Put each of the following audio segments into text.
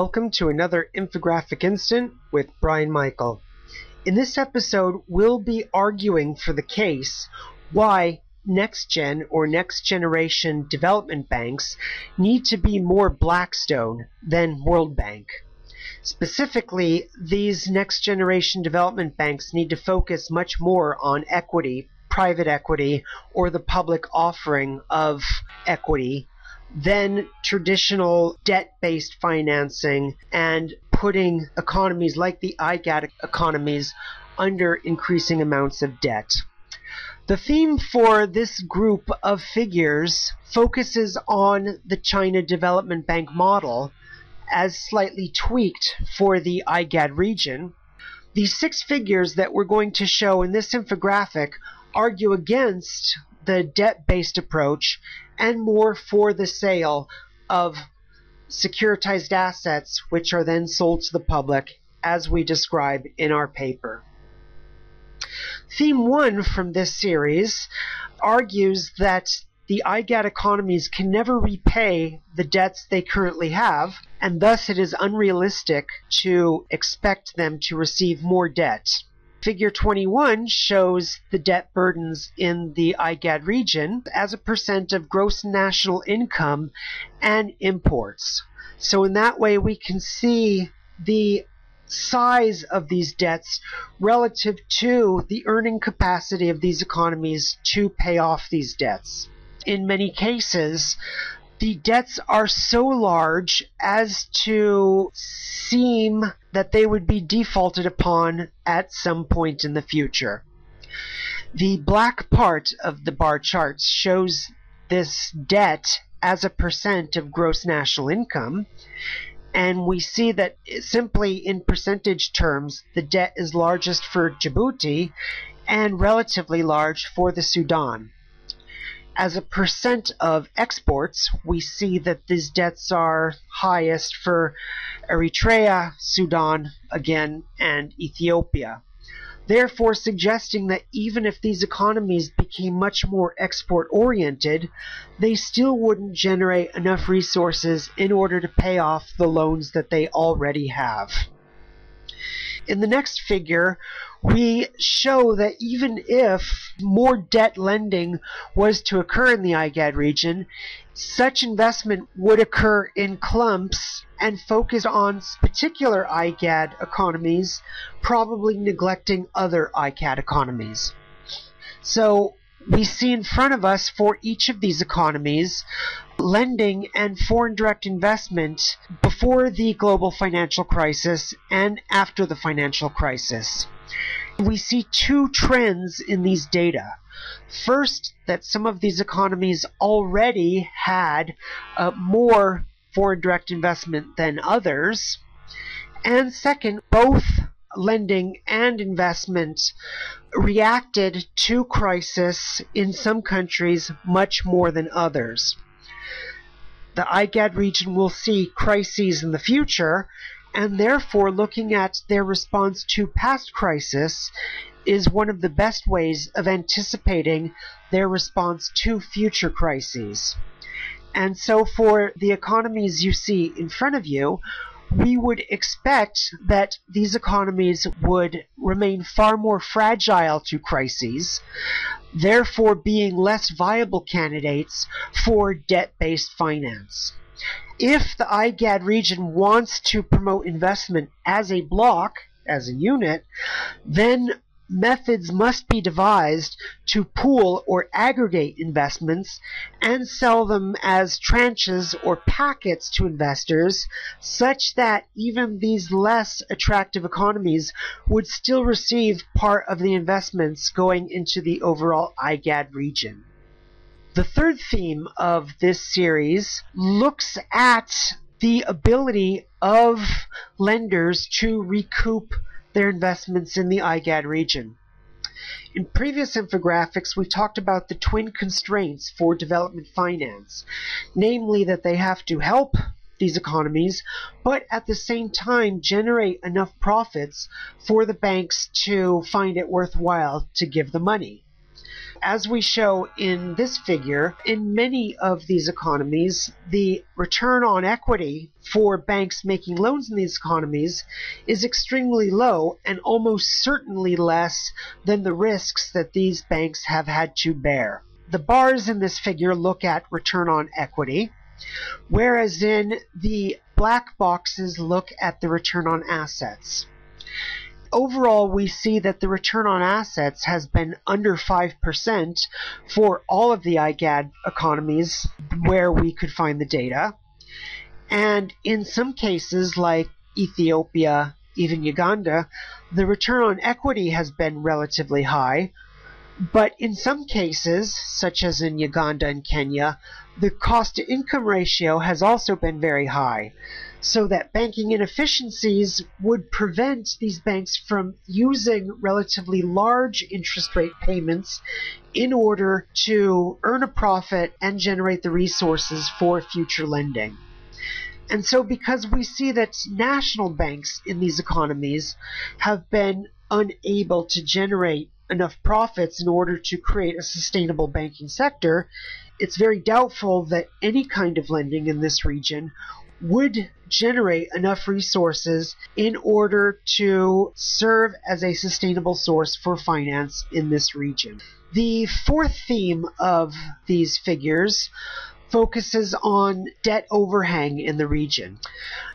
Welcome to another infographic instant with Brian Michael. In this episode, we'll be arguing for the case why next gen or next generation development banks need to be more Blackstone than World Bank. Specifically, these next generation development banks need to focus much more on equity, private equity, or the public offering of equity than traditional debt based financing and putting economies like the IGAD economies under increasing amounts of debt. The theme for this group of figures focuses on the China Development Bank model as slightly tweaked for the IGAD region. The six figures that we're going to show in this infographic argue against the debt based approach and more for the sale of securitized assets, which are then sold to the public as we describe in our paper. Theme 1 from this series argues that the IGAD economies can never repay the debts they currently have, and thus it is unrealistic to expect them to receive more debt. Figure 21 shows the debt burdens in the IGAD region as a percent of gross national income and imports. So in that way we can see the size of these debts relative to the earning capacity of these economies to pay off these debts. In many cases, the debts are so large as to seem that they would be defaulted upon at some point in the future. The black part of the bar charts shows this debt as a percent of gross national income, and we see that simply in percentage terms, the debt is largest for Djibouti and relatively large for the Sudan. As a percent of exports, we see that these debts are highest for Eritrea, Sudan, again, and Ethiopia therefore suggesting that even if these economies became much more export oriented, they still wouldn't generate enough resources in order to pay off the loans that they already have. In the next figure, we show that even if more debt lending was to occur in the IGAD region, such investment would occur in clumps and focus on particular IGAD economies, probably neglecting other IGAD economies. So we see in front of us for each of these economies lending and foreign direct investment before the global financial crisis and after the financial crisis. We see two trends in these data. First, that some of these economies already had uh, more foreign direct investment than others. And second, both lending and investment reacted to crisis in some countries much more than others. The IGAD region will see crises in the future, and therefore looking at their response to past crisis is one of the best ways of anticipating their response to future crises. And so for the economies you see in front of you, we would expect that these economies would remain far more fragile to crises, therefore being less viable candidates for debt-based finance. If the IGAD region wants to promote investment as a block, as a unit, then methods must be devised to pool or aggregate investments and sell them as tranches or packets to investors such that even these less attractive economies would still receive part of the investments going into the overall IGAD region. The third theme of this series looks at the ability of lenders to recoup their investments in the IGAD region. In previous infographics, we talked about the twin constraints for development finance, namely that they have to help these economies, but at the same time generate enough profits for the banks to find it worthwhile to give the money. As we show in this figure, in many of these economies, the return on equity for banks making loans in these economies is extremely low and almost certainly less than the risks that these banks have had to bear. The bars in this figure look at return on equity, whereas in the black boxes look at the return on assets overall, we see that the return on assets has been under 5% for all of the IGAD economies where we could find the data. And in some cases, like Ethiopia, even Uganda, the return on equity has been relatively high. But in some cases, such as in Uganda and Kenya, the cost to income ratio has also been very high so that banking inefficiencies would prevent these banks from using relatively large interest rate payments in order to earn a profit and generate the resources for future lending. And so, because we see that national banks in these economies have been unable to generate enough profits in order to create a sustainable banking sector, it's very doubtful that any kind of lending in this region would generate enough resources in order to serve as a sustainable source for finance in this region. The fourth theme of these figures focuses on debt overhang in the region.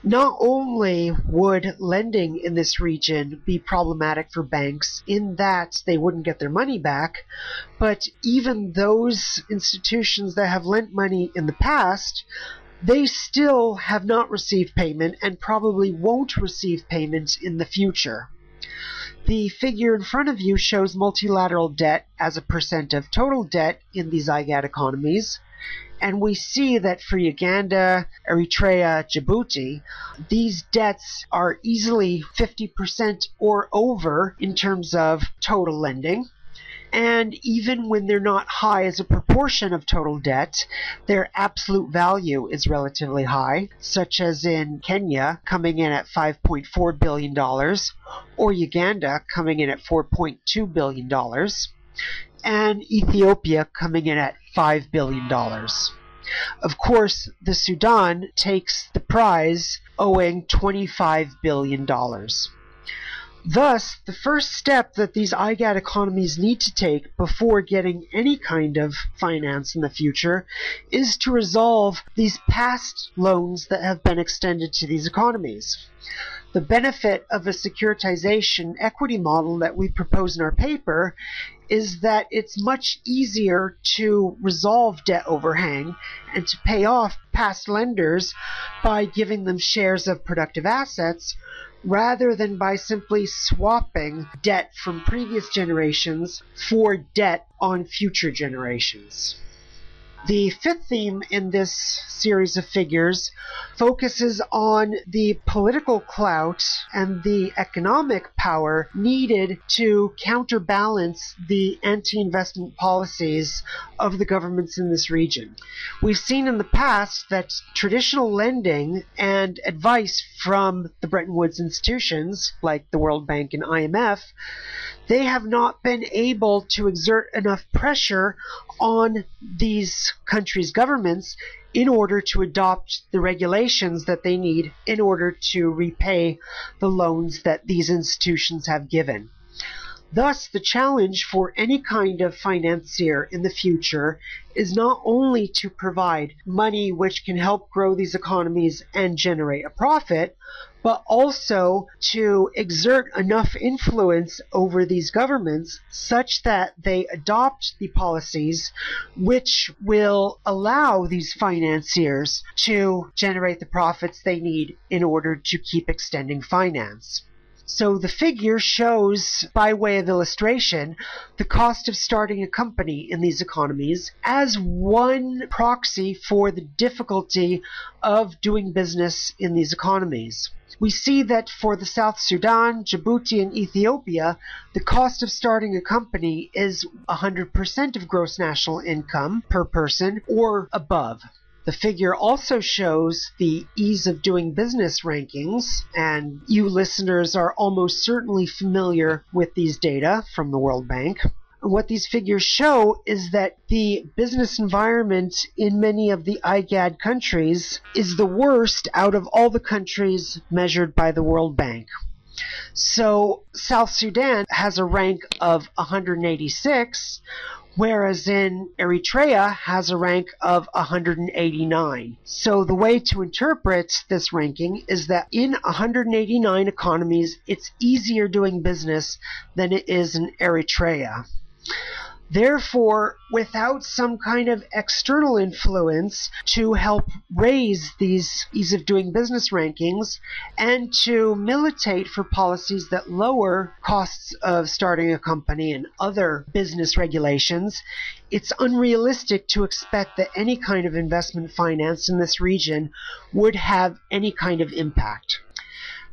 Not only would lending in this region be problematic for banks in that they wouldn't get their money back, but even those institutions that have lent money in the past they still have not received payment and probably won't receive payment in the future. The figure in front of you shows multilateral debt as a percent of total debt in these IGAD economies. And we see that for Uganda, Eritrea, Djibouti, these debts are easily 50% or over in terms of total lending. And even when they're not high as a proportion of total debt, their absolute value is relatively high, such as in Kenya coming in at $5.4 billion, or Uganda coming in at $4.2 billion, and Ethiopia coming in at $5 billion. Of course, the Sudan takes the prize, owing $25 billion. Thus, the first step that these IGAD economies need to take before getting any kind of finance in the future is to resolve these past loans that have been extended to these economies. The benefit of a securitization equity model that we propose in our paper is that it's much easier to resolve debt overhang and to pay off past lenders by giving them shares of productive assets rather than by simply swapping debt from previous generations for debt on future generations. The fifth theme in this series of figures focuses on the political clout and the economic power needed to counterbalance the anti investment policies of the governments in this region. We've seen in the past that traditional lending and advice from the Bretton Woods institutions, like the World Bank and IMF, they have not been able to exert enough pressure on these countries' governments in order to adopt the regulations that they need in order to repay the loans that these institutions have given. Thus, the challenge for any kind of financier in the future is not only to provide money which can help grow these economies and generate a profit, but also to exert enough influence over these governments such that they adopt the policies which will allow these financiers to generate the profits they need in order to keep extending finance. So the figure shows, by way of illustration, the cost of starting a company in these economies as one proxy for the difficulty of doing business in these economies. We see that for the South Sudan, Djibouti, and Ethiopia, the cost of starting a company is 100% of gross national income per person or above. The figure also shows the ease of doing business rankings, and you listeners are almost certainly familiar with these data from the World Bank. What these figures show is that the business environment in many of the IGAD countries is the worst out of all the countries measured by the World Bank. So South Sudan has a rank of 186, whereas in Eritrea has a rank of 189. So the way to interpret this ranking is that in 189 economies, it's easier doing business than it is in Eritrea. Therefore, without some kind of external influence to help raise these ease of doing business rankings and to militate for policies that lower costs of starting a company and other business regulations, it's unrealistic to expect that any kind of investment finance in this region would have any kind of impact.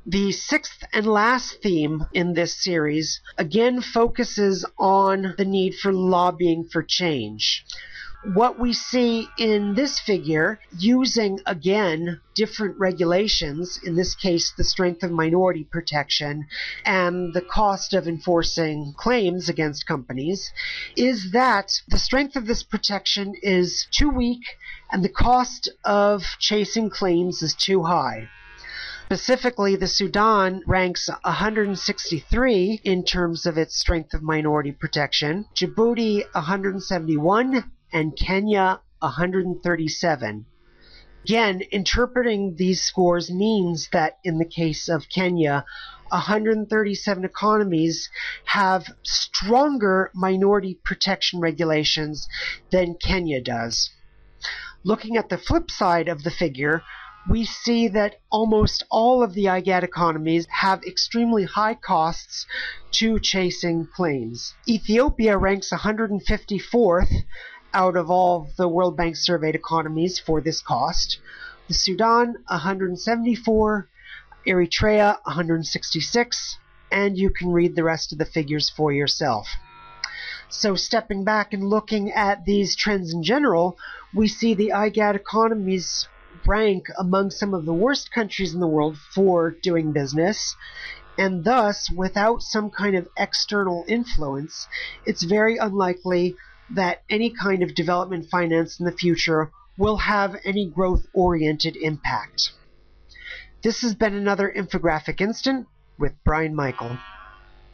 The sixth and last theme in this series again focuses on the need for lobbying for change. What we see in this figure, using again different regulations, in this case the strength of minority protection and the cost of enforcing claims against companies, is that the strength of this protection is too weak and the cost of chasing claims is too high. Specifically, the Sudan ranks 163 in terms of its strength of minority protection, Djibouti 171, and Kenya 137. Again, interpreting these scores means that in the case of Kenya, 137 economies have stronger minority protection regulations than Kenya does. Looking at the flip side of the figure, we see that almost all of the IGAD economies have extremely high costs to chasing claims. Ethiopia ranks 154th out of all the World Bank surveyed economies for this cost. The Sudan 174, Eritrea 166, and you can read the rest of the figures for yourself. So stepping back and looking at these trends in general, we see the IGAD economies rank among some of the worst countries in the world for doing business. And thus, without some kind of external influence, it's very unlikely that any kind of development finance in the future will have any growth oriented impact. This has been another infographic instant with Brian Michael.